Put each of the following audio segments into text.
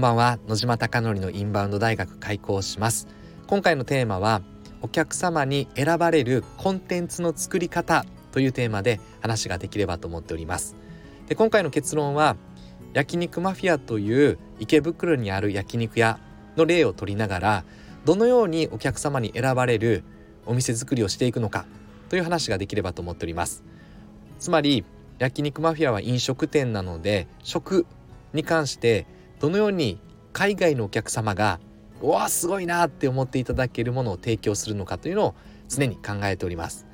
んばんは。野島貴則のインバウンド大学開校します。今回のテーマはお客様に選ばれるコンテンツの作り方というテーマで話ができればと思っております。で今回の結論は焼肉マフィアという池袋にある焼肉屋の例を取りながらどのようにお客様に選ばれるお店作りをしていくのかという話ができればと思っております。つまり焼肉マフィアは飲食店なので食に関してどのように海外のお客様がうわすごいなって思っていただけるものを提供するのかというのを常に考えております。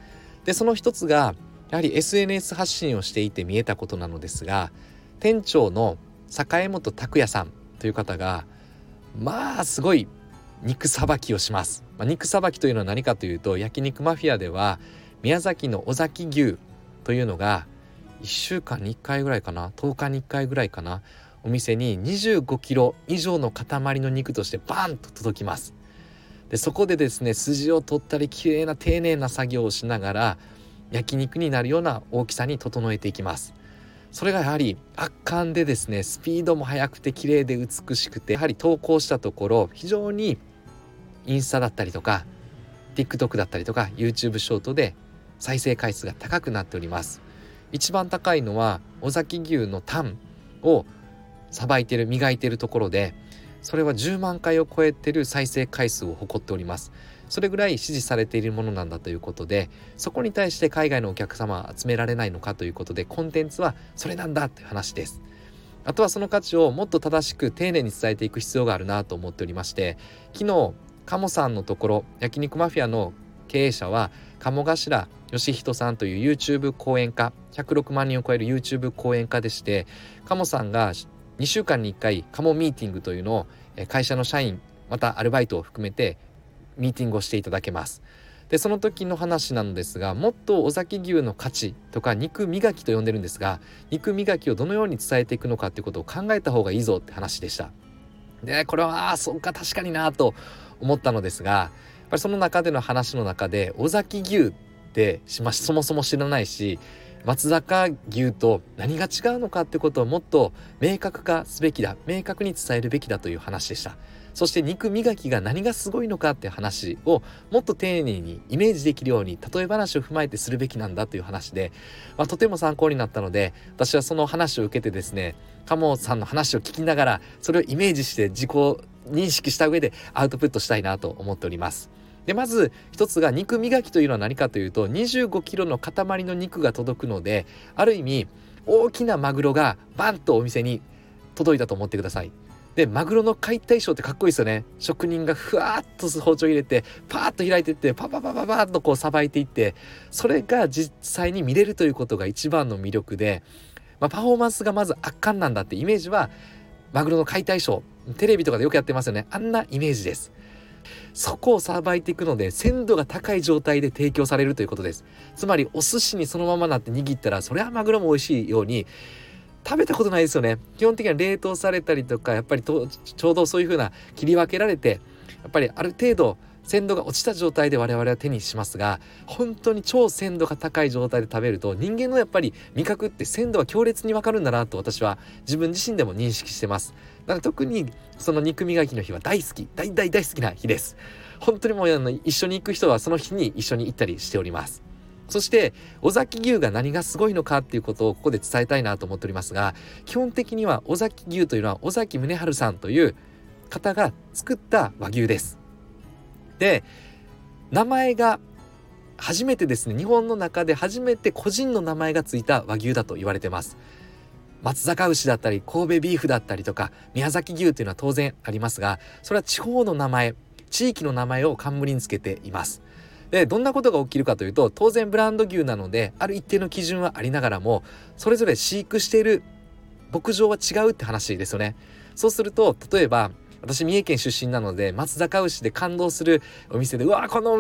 でその一つがやはり SNS 発信をしていて見えたことなのですが店長の坂本拓也さんという方がまあすごい肉さばきをします、まあ、肉さばきというのは何かというと焼肉マフィアでは宮崎の尾崎牛というのが1週間に1回ぐらいかな10日に1回ぐらいかなお店に25キロ以上の塊の肉としてバンと届きます。でそこでですね筋を取ったり綺麗な丁寧な作業をしながら焼肉になるような大きさに整えていきます。それがやはり圧巻でですねスピードも速くて綺麗で美しくてやはり投稿したところ非常にインスタだったりとか TikTok だったりとか YouTube ショートで再生回数が高くなっております。一番高いのは尾崎牛のタンをさばいてる磨いてるところでそれは10万回を超えてる再生回数を誇っております。それぐらい支持されているものなんだということでそこに対して海外のお客様は集められないのかということでコンテンツはそれなんだって話です。あとはその価値をもっと正しく丁寧に伝えていく必要があるなと思っておりまして昨日鴨さんのところ焼肉マフィアの経営者は鴨頭義人さんという YouTube 講演家106万人を超える YouTube 講演家でして鴨さんが2週間に1回カモミーティングというのを会社の社員またアルバイトを含めてミーティングをしていただけます。でその時の話なのですがもっと尾崎牛の価値とか肉磨きと呼んでるんですが肉磨きをどのように伝えていくのかっていうことを考えた方がいいぞって話でした。でこれはあそうか確かになと思ったのですがやっぱりその中での話の中で尾崎牛ってしましそもそも知らないし松坂牛と何が違うのかってことをもっと明確化すべきだ明確に伝えるべきだという話でしたそして肉磨きが何がすごいのかって話をもっと丁寧にイメージできるように例え話を踏まえてするべきなんだという話で、まあ、とても参考になったので私はその話を受けてですね鴨さんの話を聞きながらそれをイメージして自己認識した上でアウトプットしたいなと思っております。でまず一つが肉磨きというのは何かというと25キロの塊の肉が届くのである意味大きなマグロがバンとお店に届いたと思ってください。でマグロの解体ショーってかっこいいですよね。職人がふわっと包丁入れてパーッと開いていってパパパパパッとこうさばいていってそれが実際に見れるということが一番の魅力で、まあ、パフォーマンスがまず圧巻なんだってイメージはマグロの解体ショーテレビとかでよくやってますよね。あんなイメージです。そこをさばいていくので鮮度が高い状態で提供されるということです。つまりお寿司にそのままなって握ったらそれはマグロも美味しいように食べたことないですよね。基本的には冷凍されたりとかやっぱりとちょうどそういうふうな切り分けられてやっぱりある程度鮮度が落ちた状態で我々は手にしますが本当に超鮮度が高い状態で食べると人間のやっぱり味覚って鮮度は強烈にわかるんだなと私は自分自身でも認識してます。だから特にその肉磨きの日は大好き大大大好きな日です。本当にもうあの一緒に行く人はその日に一緒に行ったりしております。そして尾崎牛が何がすごいのかっていうことをここで伝えたいなと思っておりますが基本的には尾崎牛というのは尾崎宗春さんという方が作った和牛です。で名前が初めてですね日本の中で初めて個人の名前がついた和牛だと言われてます。松坂牛だったり神戸ビーフだったりとか宮崎牛というのは当然ありますがそれは地方の名前地域の名前を冠につけています。でどんなことが起きるかというと当然ブランド牛なのである一定の基準はありながらもそれぞれ飼育している牧場は違うって話ですよね。そうすると例えば私三重県出身なので松坂牛で感動するお店でうわこの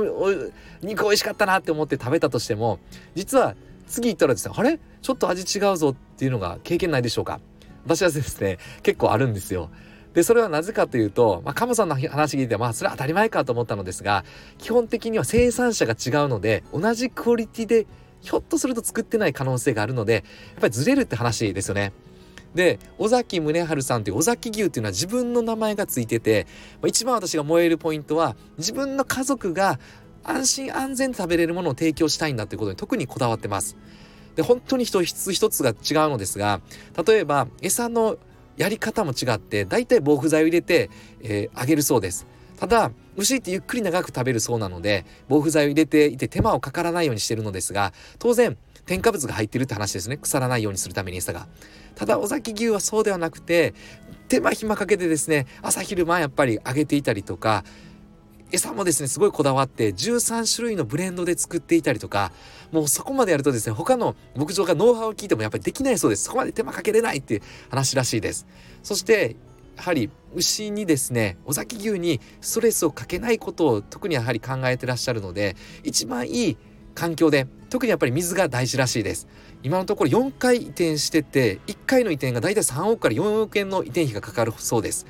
肉美味しかったなって思って食べたとしても実は次行ったらですねあれ？ちょっと味違うぞっていうのが経験ないでしょうか？私はですね結構あるんですよ。でそれはなぜかというと、まあ、カモさんの話聞いてまあそれは当たり前かと思ったのですが基本的には生産者が違うので同じクオリティでひょっとすると作ってない可能性があるのでやっぱりずれるって話ですよね。で尾崎宗春さんという尾崎牛っていうのは自分の名前がついてて一番私が燃えるポイントは自分の家族が安心安全食べれるものを提供したいんだということに特にこだわってます。で本当に一つ一つが違うのですが例えば餌のやり方も違ってだいたい防腐剤を入れて、えー、あげるそうです。ただ牛ってゆっくり長く食べるそうなので防腐剤を入れていて手間をかからないようにしてるのですが当然添加物が入ってるって話ですね。腐らないようにするために餌が。ただ尾崎牛はそうではなくて手間暇かけてですね朝昼晩やっぱり揚げていたりとか餌もですねすごいこだわって13種類のブレンドで作っていたりとかもうそこまでやるとですね他の牧場がノウハウを聞いてもやっぱりできないそうです。そこまで手間かけれないっていう話らしいです。そしてやはり牛にですね尾崎牛にストレスをかけないことを特にやはり考えてらっしゃるので一番いい環境で特にやっぱり水が大事らしいです今のところ4回移転してて1回の移転がだいたい3億から4億円の移転費がかかるそうです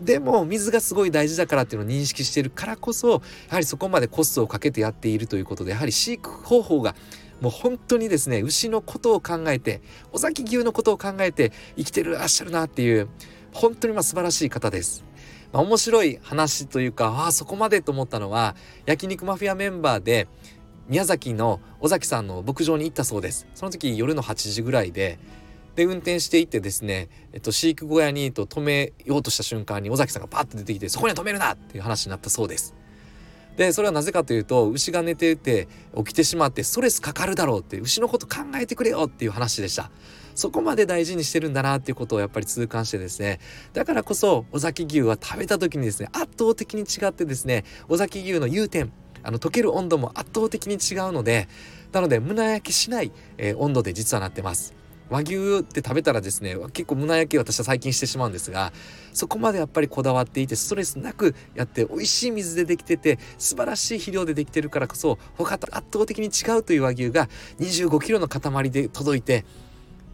でも水がすごい大事だからっていうのを認識しているからこそやはりそこまでコストをかけてやっているということでやはり飼育方法がもう本当にですね牛のことを考えて尾崎牛のことを考えて生きてらっしゃるなっていう本当にまあ素晴らしい方です。まあ、面白い話というかああそこまでと思ったのは焼肉マフィアメンバーで宮崎の尾崎さんの牧場に行ったそうです。その時夜の8時ぐらいでで運転していってですね、えっと、飼育小屋にと止めようとした瞬間に尾崎さんがパッと出てきてそこには止めるなっていう話になったそうです。でそれはなぜかというと牛が寝てて起きてしまってストレスかかるだろうって牛のこと考えてくれよっていう話でした。そこまで大事にしてるんだなっていうことをやっぱり痛感してですねだからこそ尾崎牛は食べた時にですね圧倒的に違ってですね尾崎牛の融点あの溶ける温度も圧倒的に違うのでなので胸焼けしない、えー、温度で実はなってます和牛って食べたらですね結構胸焼け私は最近してしまうんですがそこまでやっぱりこだわっていてストレスなくやって美味しい水でできてて素晴らしい肥料でできてるからこそ他と圧倒的に違うという和牛が2 5キロの塊で届いて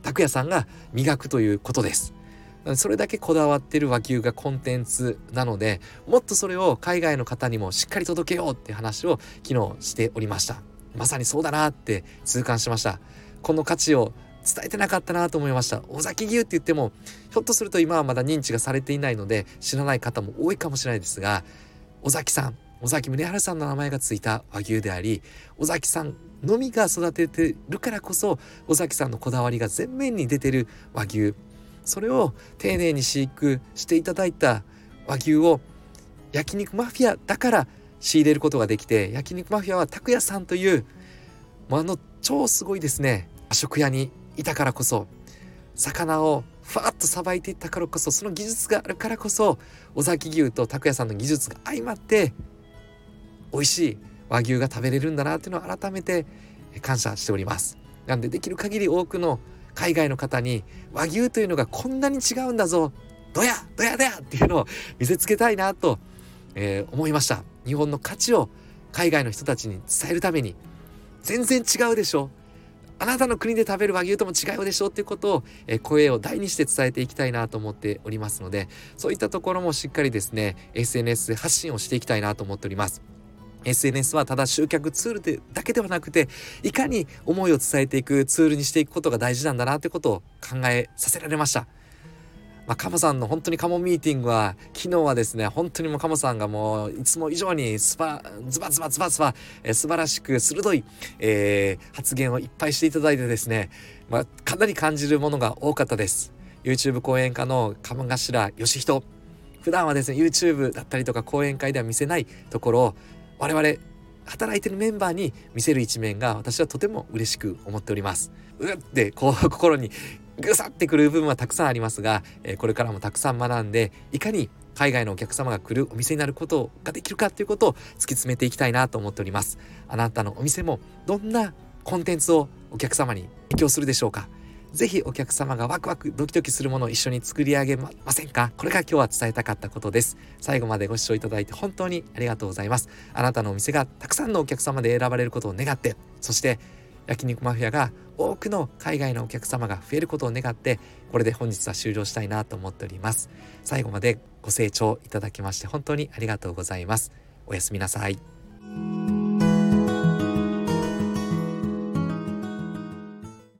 拓也さんが磨くということです。それだけこだわってる和牛がコンテンツなのでもっとそれを海外の方にもしっかり届けようって話を昨日しておりました。まさにそうだなって痛感しました。この価値を伝えてなかったなと思いました。尾崎牛って言ってもひょっとすると今はまだ認知がされていないので知らない方も多いかもしれないですが尾崎さん尾崎宗春さんの名前がついた和牛であり尾崎さんのみが育ててるからこそ尾崎さんのこだわりが前面に出てる和牛それを丁寧に飼育していただいた和牛を焼肉マフィアだから仕入れることができて焼肉マフィアは拓也さんというもうあの超すごいですね和食屋にいたからこそ魚をふわっとさばいていったからこそその技術があるからこそ尾崎牛と拓也さんの技術が相まって美味しい和牛が食べれるんだなっていうのを改めて感謝しております。なんでできる限り多くの海外の方に和牛というのがこんなに違うんだぞ。どやどやどやっていうのを見せつけたいなと、えー、思いました。日本の価値を海外の人たちに伝えるために。全然違うでしょ。あなたの国で食べる和牛とも違うでしょ。っていうことを、え、声を大にして伝えていきたいなと思っておりますのでそういったところもしっかりですね SNS 発信をしていきたいなと思っております。SNS はただ集客ツールでだけではなくていかに思いを伝えていくツールにしていくことが大事なんだなってことを考えさせられました。まあ、カモさんの本当にカモミーティングは昨日はですね本当にもうカモさんがもういつも以上にスパズバズバズバズバ、えー、素晴らしく鋭い、えー、発言をいっぱいしていただいてですね、まあ、かなり感じるものが多かったです YouTube 講演家の鴨頭義人普段はですね YouTube だったりとか講演会では見せないところを我々働いてるメンバーに見せる一面が私はとても嬉しく思っております。うってこう 心にぐさってくる部分はたくさんありますが、えこれからもたくさん学んでいかに海外のお客様が来るお店になることができるかということを突き詰めていきたいなと思っております。あなたのお店もどんなコンテンツをお客様に提供するでしょうか？ぜひお客様がワクワクドキドキするものを一緒に作り上げませんか？これが今日は伝えたかったことです。最後までご視聴いただいて本当にありがとうございます。あなたのお店がたくさんのお客様で選ばれることを願って、そして焼肉マフィアが多くの海外のお客様が増えることを願って、これで本日は終了したいなと思っております。最後までご清聴いただきまして本当にありがとうございます。おやすみなさい。